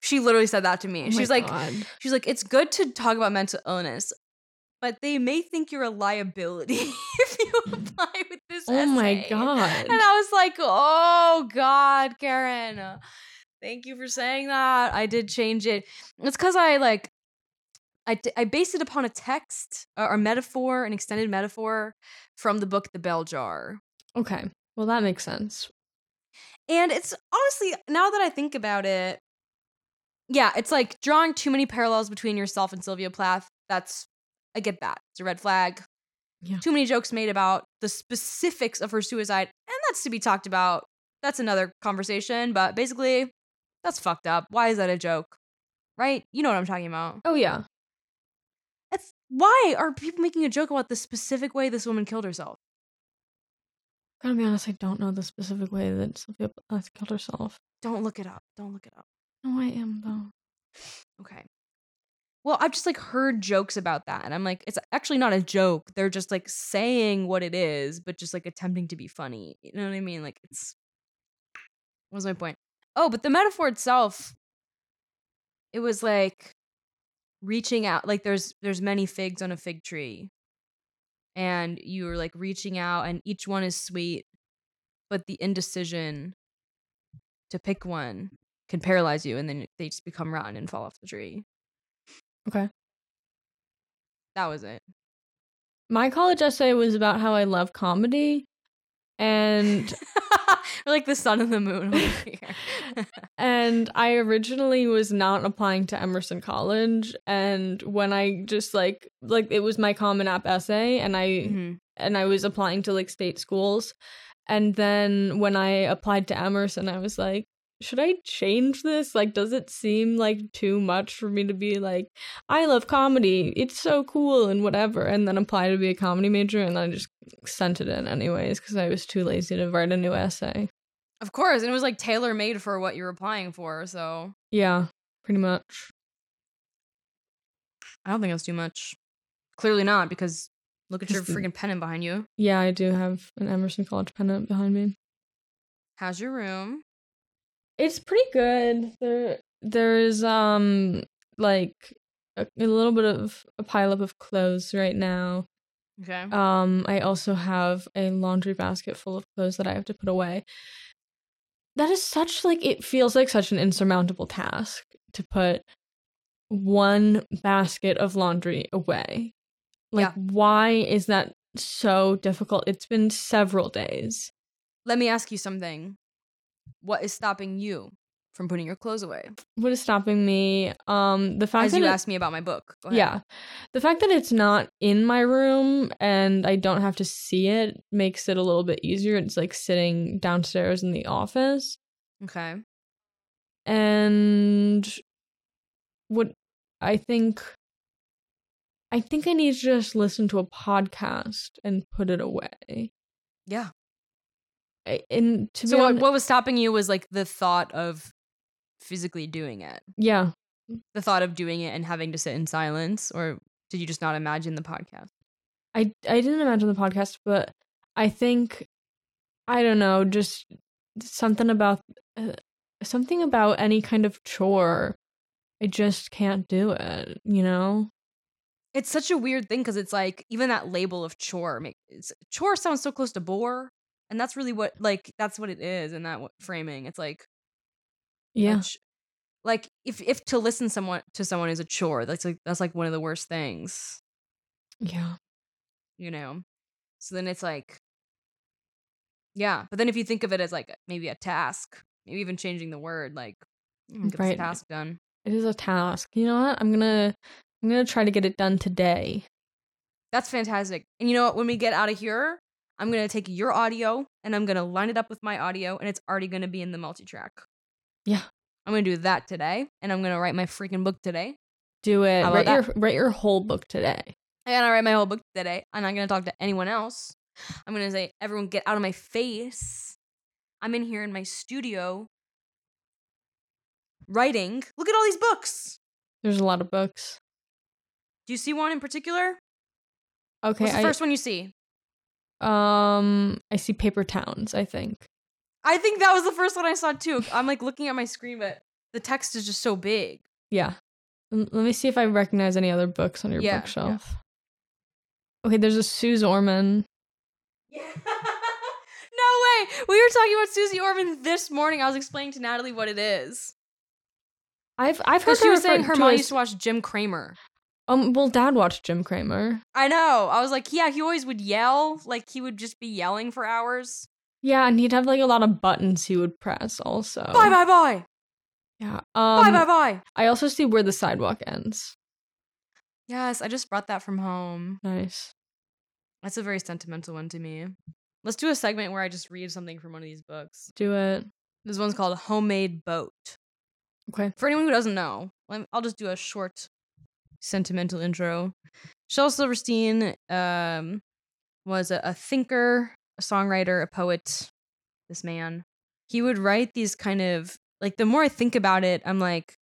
she literally said that to me Oh she's like God. She's like, it's good to talk about mental illness, but they may think you're a liability if you apply with this. oh my god. And I was like, oh God, Karen, uh, thank you for saying that. I did change it. It's because I like, I, I based it upon a text or a metaphor, an extended metaphor from the book The Bell Jar. Okay, well that makes sense. And it's honestly, now that I think about it, yeah, it's like drawing too many parallels between yourself and Sylvia Plath. That's, I get that. It's a red flag. Yeah. Too many jokes made about the specifics of her suicide, and that's to be talked about. That's another conversation, but basically, that's fucked up. Why is that a joke? Right? You know what I'm talking about. Oh yeah. It's why are people making a joke about the specific way this woman killed herself? Gotta be honest, I don't know the specific way that Sylvia Plath killed herself. Don't look it up. Don't look it up. No, I am though. Okay. Well, I've just like heard jokes about that. And I'm like, it's actually not a joke. They're just like saying what it is, but just like attempting to be funny. You know what I mean? Like it's what was my point? Oh, but the metaphor itself, it was like reaching out, like there's there's many figs on a fig tree. And you're like reaching out and each one is sweet, but the indecision to pick one can paralyze you and then they just become rotten and fall off the tree. Okay. That was it. My college essay was about how I love comedy, and We're like the sun and the moon over here. and I originally was not applying to Emerson College, and when I just like like it was my Common App essay, and I Mhm. and I was applying to like state schools, and then when I applied to Emerson, I was like. Should I change this? Like, does it seem like too much for me to be like, I love comedy. It's so cool and whatever. And then apply to be a comedy major. And I just sent it in anyways because I was too lazy to write a new essay. Of course, and it was like tailor made for what you're applying for. So Yeah, pretty much. I don't think that's too much. Clearly not, because look at your freaking pennant behind you. Yeah, I do have an Emerson College pennant behind me. How's your room? It's pretty good. There, there's um like a, a little bit of a pileup of clothes right now. Okay. Um, I also have a laundry basket full of clothes that I have to put away. That is such like it feels like such an insurmountable task to put one basket of laundry away. Like Yeah. why is that so difficult? It's been several days. Let me ask you something. What is stopping you from putting your clothes away? What is stopping me? Um the fact As that you it- asked me about my book. Go ahead. Yeah. The fact that it's not in my room and I don't have to see it makes it a little bit easier. It's like sitting downstairs in the office. Okay. And what I think I think I need to just listen to a podcast and put it away. Yeah. And to So be what, honest, what was stopping you was like the thought of physically doing it. yeah, The thought of doing it and having to sit in silence or did you just not imagine the podcast? I I didn't imagine the podcast, but I think I don't know, just something about uh, something about any kind of chore. I just can't do it, you know? It's such a weird thing because it's like even that label of chore Makes, chore sounds so close to bore, and that's really what like that's what it is in that framing. It's like Yeah. ch- like if if to listen someone to someone is a chore, that's like that's like one of the worst things, Yeah. you know. So then it's like, yeah. But then if you think of it as like maybe a task, maybe even changing the word, like get Right. this task done. It is a task. You know what? I'm to I'm going to try to get it done today. That's fantastic. And you know what? When we get out of here, I'm gonna take your audio and I'm gonna line it up with my audio, and it's already gonna be in the multi-track. Yeah. I'm gonna do that today, and I'm gonna write my freaking book today. Do it. Write your write your whole book today. I gotta write my whole book today. I'm not gonna talk to anyone else. I'm gonna say, everyone get out of my face. I'm in here in my studio writing. Look at all these books. There's a lot of books. Do you see one in particular? Okay, What's the I first one you see? Um I see paper towns, I think. I think that was the first one I saw too. I'm like looking at my screen, but the text is just so big. Yeah. Let me see if I recognize any other books on your Yeah, yeah. bookshelf. Okay, there's a Suze Orman. Yeah. no way. We were talking about Suze Orman this morning. I was explaining to Natalie what it is. I've I've heard she was saying her mom used to watch Jim Cramer. Um, well, Dad watched Jim Cramer. I know. I was like, yeah, he always would yell. Like he would just be yelling for hours. Yeah, and he'd have like a lot of buttons he would press. Also, Bye bye bye. Yeah. bye Um, bye bye. I also see where the sidewalk ends. Yes, I just brought that from home. Nice. That's a very sentimental one to me. Let's do a segment where I just read something from one of these books. Do it. This one's called Homemade Boat. Okay. For anyone who doesn't know, I'll just do a short sentimental intro. Shel Silverstein um, was a, a thinker, a songwriter, a poet. This man, he would write these kind of like. The more I think about it, I'm like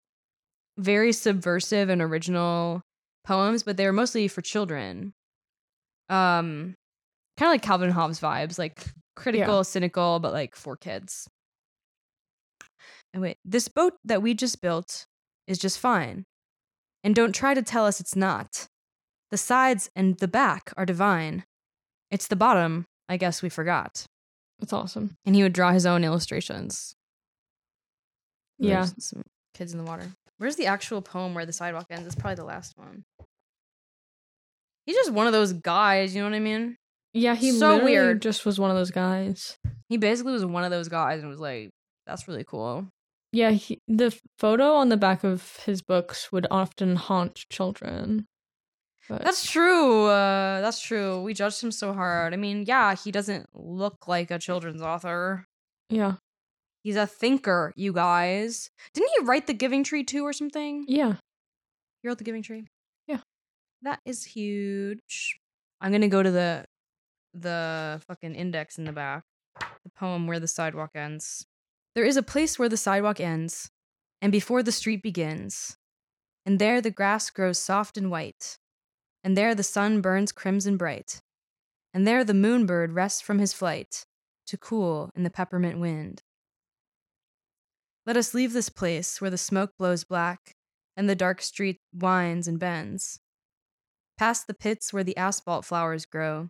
very subversive and original poems, but they were mostly for children. Um, kind of like Calvin Hobbes vibes, like critical, cynical, but like for kids. And wait, this boat that we just built is just fine. And don't try to tell us it's not. The sides and the back are divine. It's the bottom, I guess we forgot. That's awesome. And he would draw his own illustrations. Yeah. There's Some kids in the water. Where's the actual poem where the sidewalk ends? It's probably the last one. He's just one of those guys, you know what I mean? Yeah, he So literally weird. just was one of those guys. He basically was one of those guys and was like, that's really cool. Yeah, he, the photo on the back of his books would often haunt children. But That's true. Uh, that's true. We judged him so hard. I mean, yeah, he doesn't look like a children's author. yeah, He's a thinker, you guys. Didn't he write The Giving Tree too or something? yeah. You wrote The Giving Tree? Yeah. That is huge. I'm going to go to the the fucking index in the back. The poem Where the Sidewalk Ends. There is a place where the sidewalk ends, and before the street begins. And there the grass grows soft and white. And there the sun burns crimson bright. And there the moonbird rests from his flight to cool in the peppermint wind. Let us leave this place where the smoke blows black and the dark street winds and bends. Past the pits where the asphalt flowers grow,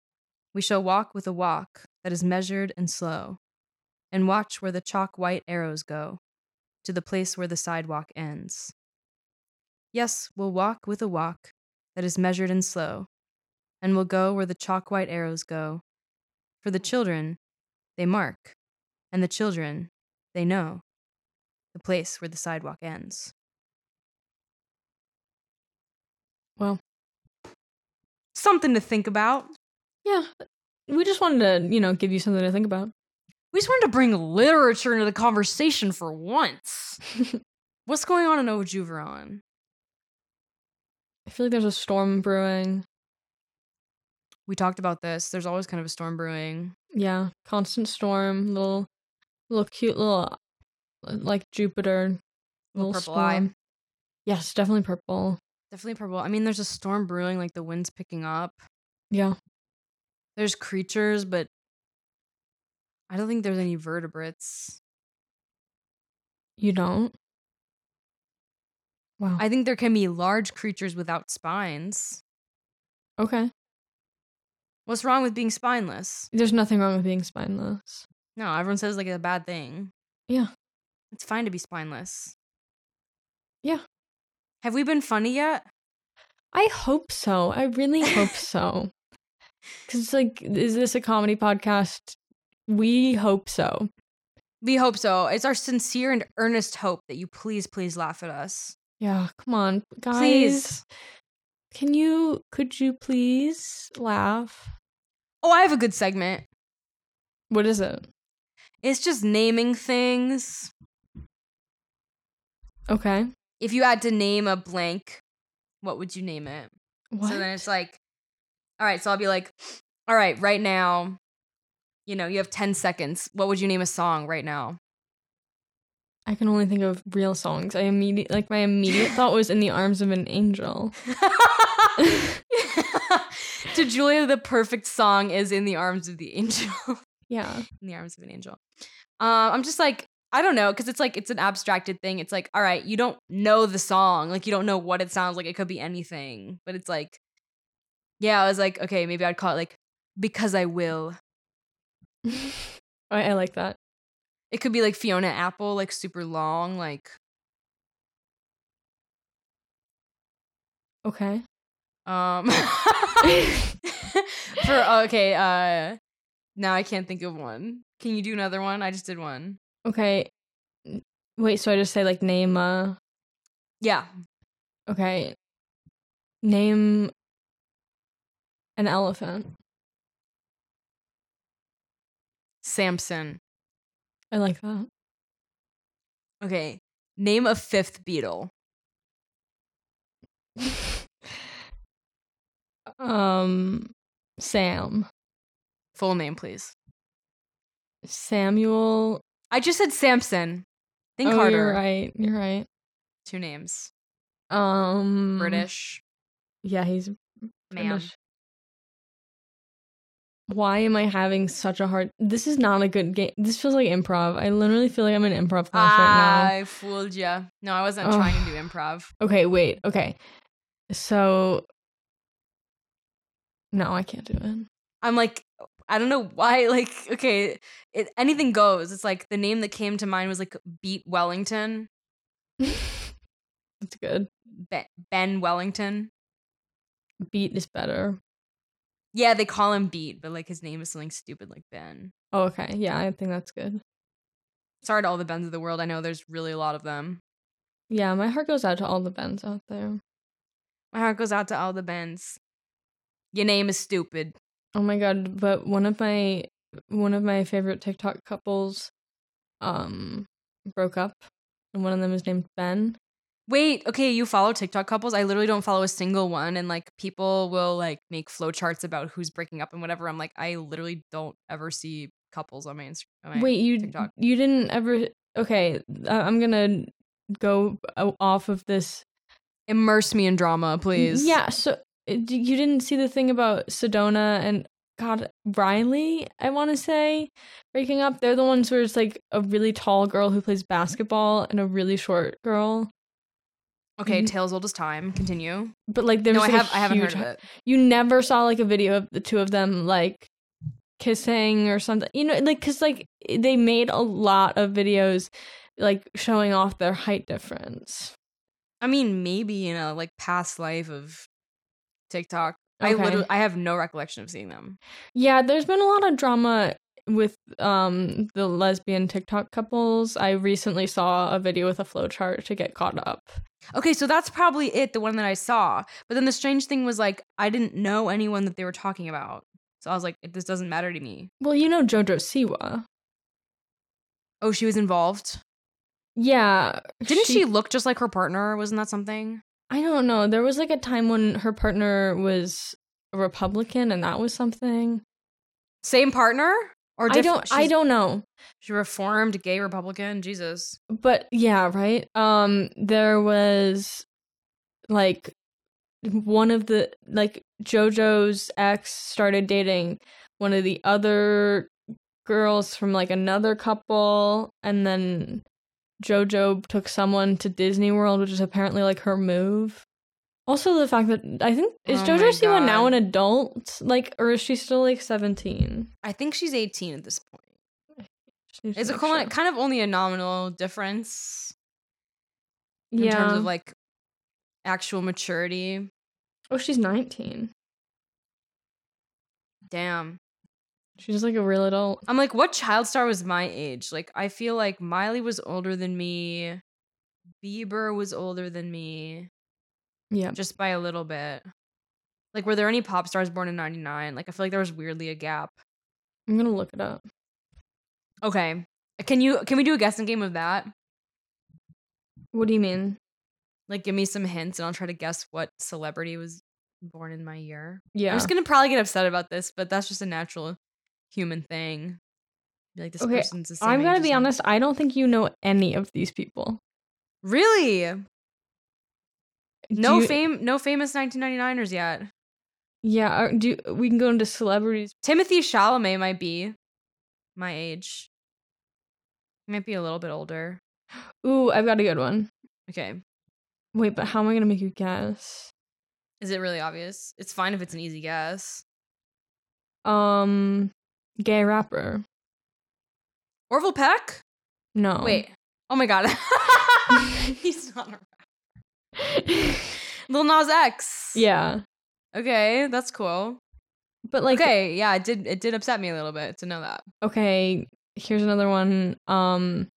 we shall walk with a walk that is measured and slow, and watch where the chalk white arrows go to the place where the sidewalk ends. Yes, we'll walk with a walk that is measured and slow, and we'll go where the chalk white arrows go. For the children, they mark, and the children, they know the place where the sidewalk ends. Well, Something to think about. yeah. We just wanted to, you know, give you something to think about. We just wanted to bring literature into the conversation for once. What's going on in Ojuveron? I feel like there's a storm brewing. We talked about this. There's always kind of a storm brewing. Yeah, constant storm, little, little cute little, like Jupiter, Little little purple eye. Yes, definitely purple. Definitely purple. I mean, there's a storm brewing, like the wind's picking up. Yeah, There's creatures, but I don't think there's any vertebrates. you don't. Wow. I think there can be large creatures without spines. okay. What's wrong with being spineless? There's nothing wrong with being spineless. No, everyone says like a bad thing. Yeah. It's fine to be spineless. Yeah. Have we been funny yet? I hope so. I really hope so. Because, it's like, is this a comedy podcast? We hope so. We hope so. It's our sincere and earnest hope that you please, please laugh at us. Yeah, come on, guys. Please. Can you, could you please laugh? Oh, I have a good segment. What is it? It's just naming things. Okay. If you had to name a blank, what would you name it? What? So then it's like, all right, so I'll be like, all right, right now, you know, you have 10 seconds. What would you name a song right now? I can only think of real songs. I immediate like my immediate thought was in the arms of an angel. to Julia, the perfect song is In the Arms of the Angel. Yeah. in the Arms of an Angel. Um, I'm just like, I don't know, because it's like, it's an abstracted thing. It's like, all right, you don't know the song. Like, you don't know what it sounds like. It could be anything. But it's like, yeah, I was like, okay, maybe I'd call it like, Because I Will. I, I like that. It could be like Fiona Apple, like super long, like Okay. um for okay, uh now I can't think of one. Can you do another one? I just did one. Okay. Wait, so I just say like name uh Yeah. okay. Name an elephant. Samson. I like that. Okay. Name a fifth beetle. um Sam. Full name, please. Samuel. I just said Samson. Think oh, harder. You're right. You're right. Two names. Um British Yeah, he's man. Why am I having such a hard This is not a good game. This feels like improv. I literally feel like I'm in improv class right now. I fooled you. No, I wasn't trying to do improv. Okay, wait. Okay. So No, I can't do it. I'm like, I don't know why. Like, okay, it, anything goes. It's like the name that came to mind was like Beat Wellington, That's good. Be- Ben Wellington. Beat is better. Yeah, they call him Beat, but like his name is something stupid like Ben. Oh, okay. Yeah, I think that's good. Sorry to all the Bens of the world. I know there's really a lot of them. Yeah, my heart goes out to all the Bens out there. My heart goes out to all the Bens. Your name is stupid. Oh my god, but one of my one of my favorite TikTok couples um broke up and one of them is named Ben. Wait, okay, you follow TikTok couples? I literally don't follow a single one, and like people will like make flowcharts about who's breaking up and whatever. I'm like, I literally don't ever see couples on my Instagram. Wait, you TikTok. you didn't ever Okay, I- I'm going to go off of this. immerse me in drama, please. Yeah, so uh, you didn't see the thing about Sedona and God, Riley, I want to say, breaking up. They're the ones where it's like a really tall girl who plays basketball and a really short girl. Okay, Mhm. tales old as time. Continue. But like, there's no, I have. I haven't heard of it. You never saw like a video of the two of them like kissing or something. You know, like because like they made a lot of videos like showing off their height difference. I mean, maybe in a like past life of TikTok. I Okay. literally, I have no recollection of seeing them. Yeah, there's been a lot of drama with um the lesbian TikTok couples. I recently saw a video with a flowchart to get caught up. Okay, so that's probably it, the one that I saw. But then the strange thing was like I didn't know anyone that they were talking about. So I was like, this doesn't matter to me. Well, you know Jojo Siwa. Oh, she was involved. Yeah. Didn't she, look just like her partner? Wasn't that something? I don't know. There was like a time when her partner was a Republican and that was something. Same partner? Or I don't I she's- don't know. She reformed gay Republican. Jesus. But yeah, right? Um there was like one of the like JoJo's ex started dating one of the other girls from like another couple and then JoJo took someone to Disney World, which is apparently like her move. Also the fact that I think is Oh JoJo Siwa now an adult? Like or is she still like 17? I think she's 18 at this point. It's a sure. of- kind of only a nominal difference in yeah. terms of like actual maturity. oh, she's 19. Damn. She's like a real adult. I'm like, what child star was my age? Like, I feel like Miley was older than me. Bieber was older than me, Yeah. just by a little bit. Like, were there any pop stars born in 99? Like, I feel like there was weirdly a gap. I'm gonna look it up. Okay. Can you can we do a guessing game of that? What do you mean? Like give me some hints and I'll try to guess what celebrity was born in my year. Yeah. I'm just gonna probably get upset about this, but that's just a natural human thing. Be like this Okay, person's the same I'm gonna as be honest. I don't think you know any of these people. Really? No you- fame no famous 1999ers yet. Yeah. Do we can go into celebrities? Timothée Chalamet might be my age. He might be a little bit older. Ooh, I've got a good one. Okay. Wait, but how am I gonna make you guess? Is it really obvious? It's fine if it's an easy guess. Um, gay rapper. Orville Peck? No. Wait. Oh my god. He's not a Lil Nas X. yeah, Okay, that's cool. but like, okay, yeah, it did it did upset me a little bit to know that. okay. Here's another one. Um,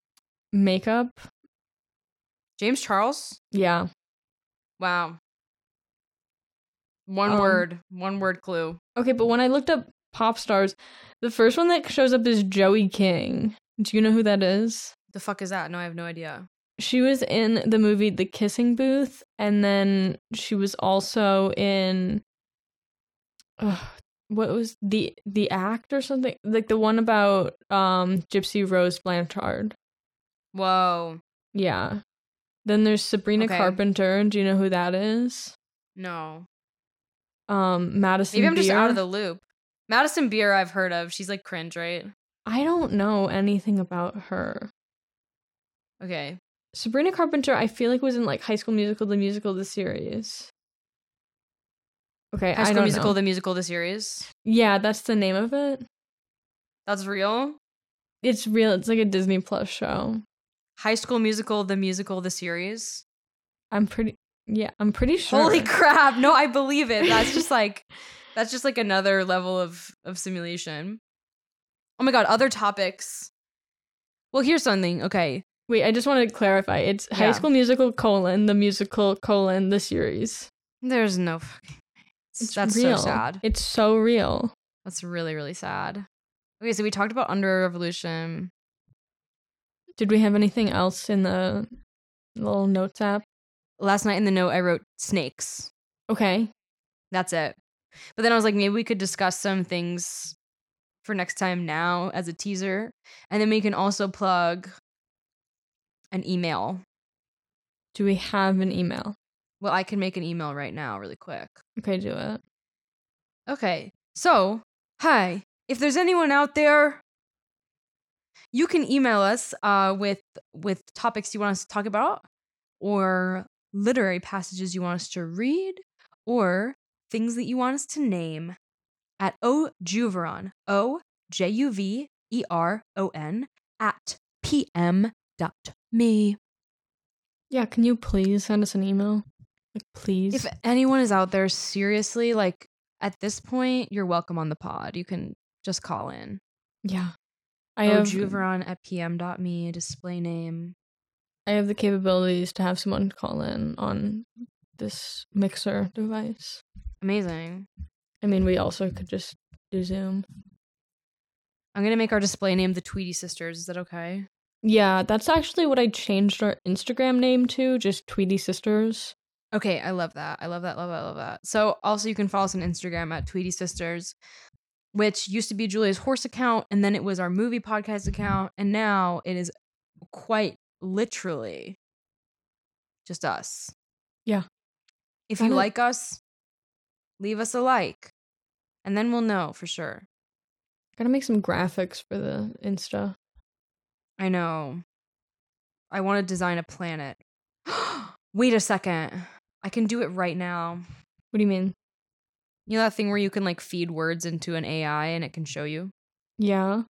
makeup. James Charles? Yeah. Wow. One Um, word, one word clue. Okay, but when I looked up pop stars, the first one that shows up is Joey King. Do you know who that is? The fuck is that? No, I have no idea. She was in the movie The Kissing Booth, and then she was also in ugh, what was the the act or something like the one about um Gypsy Rose Blanchard. Whoa. Yeah. Then there's Sabrina Okay. Carpenter. Do you know who that is? No. Um, Madison. Maybe I'm just out of the loop. Madison Beer I've heard of. She's like cringe, right? I don't know anything about her. Okay. Sabrina Carpenter, I feel like was in like High School Musical, the musical, the series. Okay, High School Musical, know. the musical, the series. yeah, that's the name of it. That's real. It's real. It's like a Disney Plus show. High School Musical, the musical, the series. I'm pretty. Yeah, I'm pretty sure. Holy crap! No, I believe it. That's just like that's just like another level of of simulation. Oh my god! Other topics. Well, here's something. Okay, Wait, I just want to clarify. It's High School Musical colon the musical colon the series. there's no. fucking It's That's real. so sad. It's so real. That's really really sad. Okay, so we talked about Under Revolution. Did we have anything else in the little notes app? Last night in the note, I wrote snakes. Okay. That's it. But then I was like, maybe we could discuss some things for next time now as a teaser. And then we can also plug an email. Do we have an email? Well, I can make an email right now, really quick. Okay, do it. Okay. So Hi, if there's anyone out there, you can email us uh, with with topics you want us to talk about, or literary passages you want us to read, or things that you want us to name at ojuveron o j u v e r o n at pm dot me. Yeah, can you please send us an email? Like, please. If anyone is out there, seriously, like at this point, you're welcome on the pod. You can just call in. yeah. I have Juveron at pm.me, display name. I have the capabilities to have someone call in on this mixer device. Amazing. I mean, we also could just do Zoom. I'm gonna make our display name the Tweety Sisters. Is that okay? Yeah, that's actually what I changed our Instagram name to, just Tweety Sisters. Okay, I love that. I love that. Love that. Love that. So also you can follow us on Instagram at Tweety Sisters, which used to be Julia's horse account, and then it was our movie podcast account, and now it is quite literally just us. Yeah. If you like us, leave us a like, and then we'll know for sure. Gotta make some graphics for the Insta. I know. I want to design a planet. Wait a second. I can do it right now. What do you mean? You know that thing where you can like feed words into an AI and it can show you? Yeah.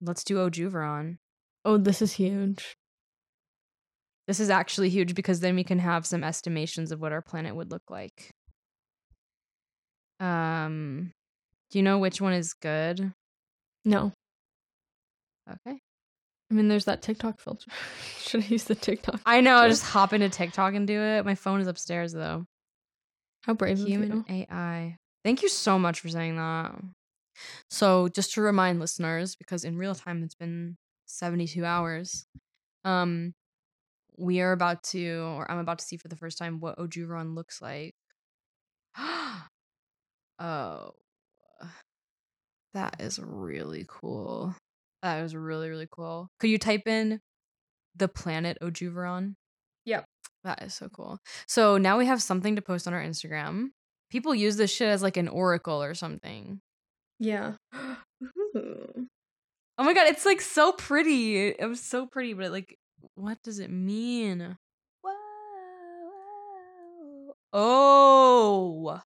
Let's do Ojuveron. Oh, this is huge. This is actually huge because then we can have some estimations of what our planet would look like. Um, do you know which one is good? No. Okay. I mean, there's that TikTok filter. Should I use the TikTok? I know. filter? Just hop into TikTok and do it. My phone is upstairs though. How brave of you. AI. Thank you so much for saying that. So, just to remind listeners, because in real time it's been 72 hours, um, we are about to, or I'm about to see for the first time what Ojuveron looks like. oh, that is really cool. That is really, really cool. Could you type in the planet Ojuveron? Yep. That is so cool. So now we have something to post on our Instagram. People use this shit as like an oracle or something. Yeah. Ooh. Oh my god, it's like so pretty. It was so pretty, but like, what does it mean? Wow. Oh.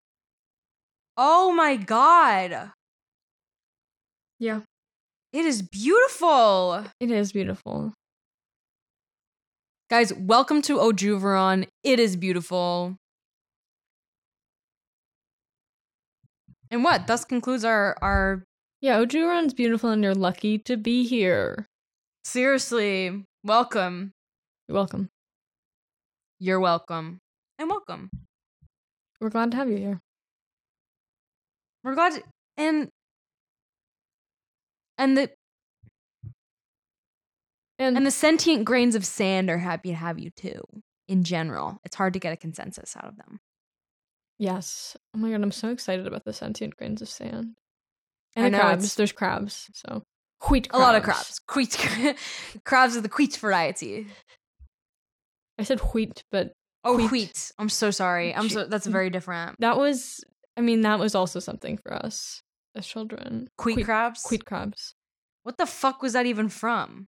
Oh my god. Yeah. It is beautiful. It is beautiful. Guys, welcome to Ojuveron. It is beautiful. And what? Thus concludes our our Yeah, Ojuran's beautiful and you're lucky to be here. seriously welcome. You're welcome. You're welcome. And welcome. We're glad to have you here. We're glad to- and and the And, and the sentient grains of sand are happy to have you too. In general, it's hard to get a consensus out of them. yes. Oh my god, I'm so excited about the sentient grains of sand. And I the know, crabs. There's crabs. So wheat A lot of crabs. Queet crabs of the queet variety. I said wheat, but Oh, Queet. wheat. I'm so sorry. I'm so that's mm. very different. that was I mean, that was also something for us as children. Queet crabs. Wheat crabs. What the fuck was that even from?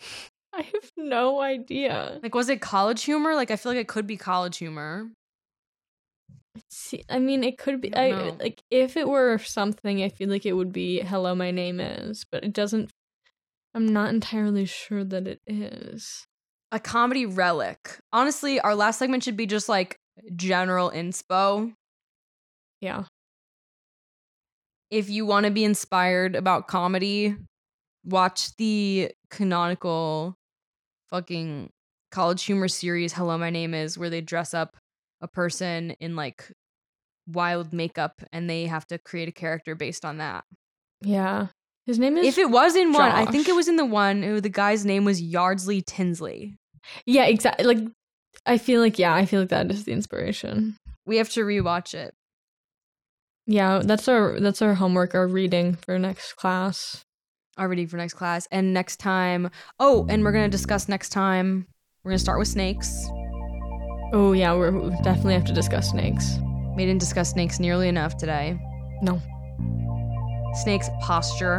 I have no idea. Like, was it college humor? Like, I feel like it could be college humor. See, I mean, it could be. I I, like if it were something, I feel like it would be "Hello, my name is," but it doesn't. I'm not entirely sure that it is. A comedy relic. Honestly, our last segment should be just like general inspo. Yeah, If you want to be inspired about comedy, watch the canonical fucking college humor series Hello My Name Is where they dress up a person in like wild makeup and they have to create a character based on that. yeah. His name is. If it was in one, I think it was in the one. It, the guy's name was Yardsley Tinsley. yeah, exactly. Like, I feel like yeah, I feel like that is the inspiration. We have to rewatch it. Yeah, that's our that's our homework, our reading for next class. already for next class. And next time, oh, and we're gonna discuss next time. We're gonna start with snakes. Oh yeah, we're, we definitely have to discuss snakes. We didn't discuss snakes nearly enough today. No. Snake's posture.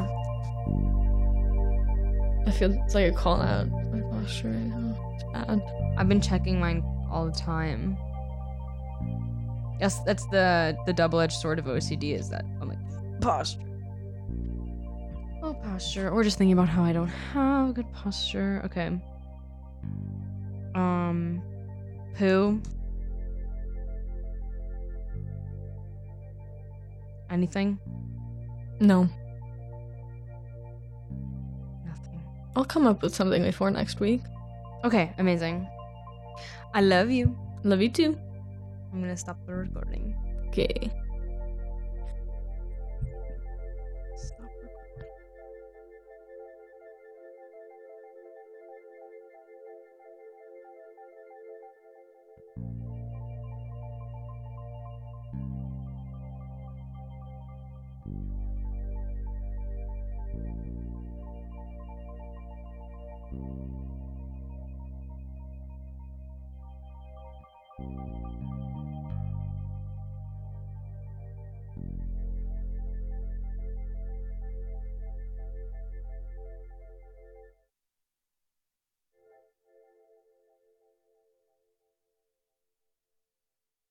I feel it's like a call out. My posture right now. It's bad. I've been checking mine all the time. Yes, that's the the double-edged sword of OCD is that I'm like posture. Oh, posture. Or just thinking about how I don't have good posture. Okay. Um, poo. Anything? No. Nothing. I'll come up with something before next week. Okay, amazing. I love you. Love you too. I'm gonna stop the recording. Okay.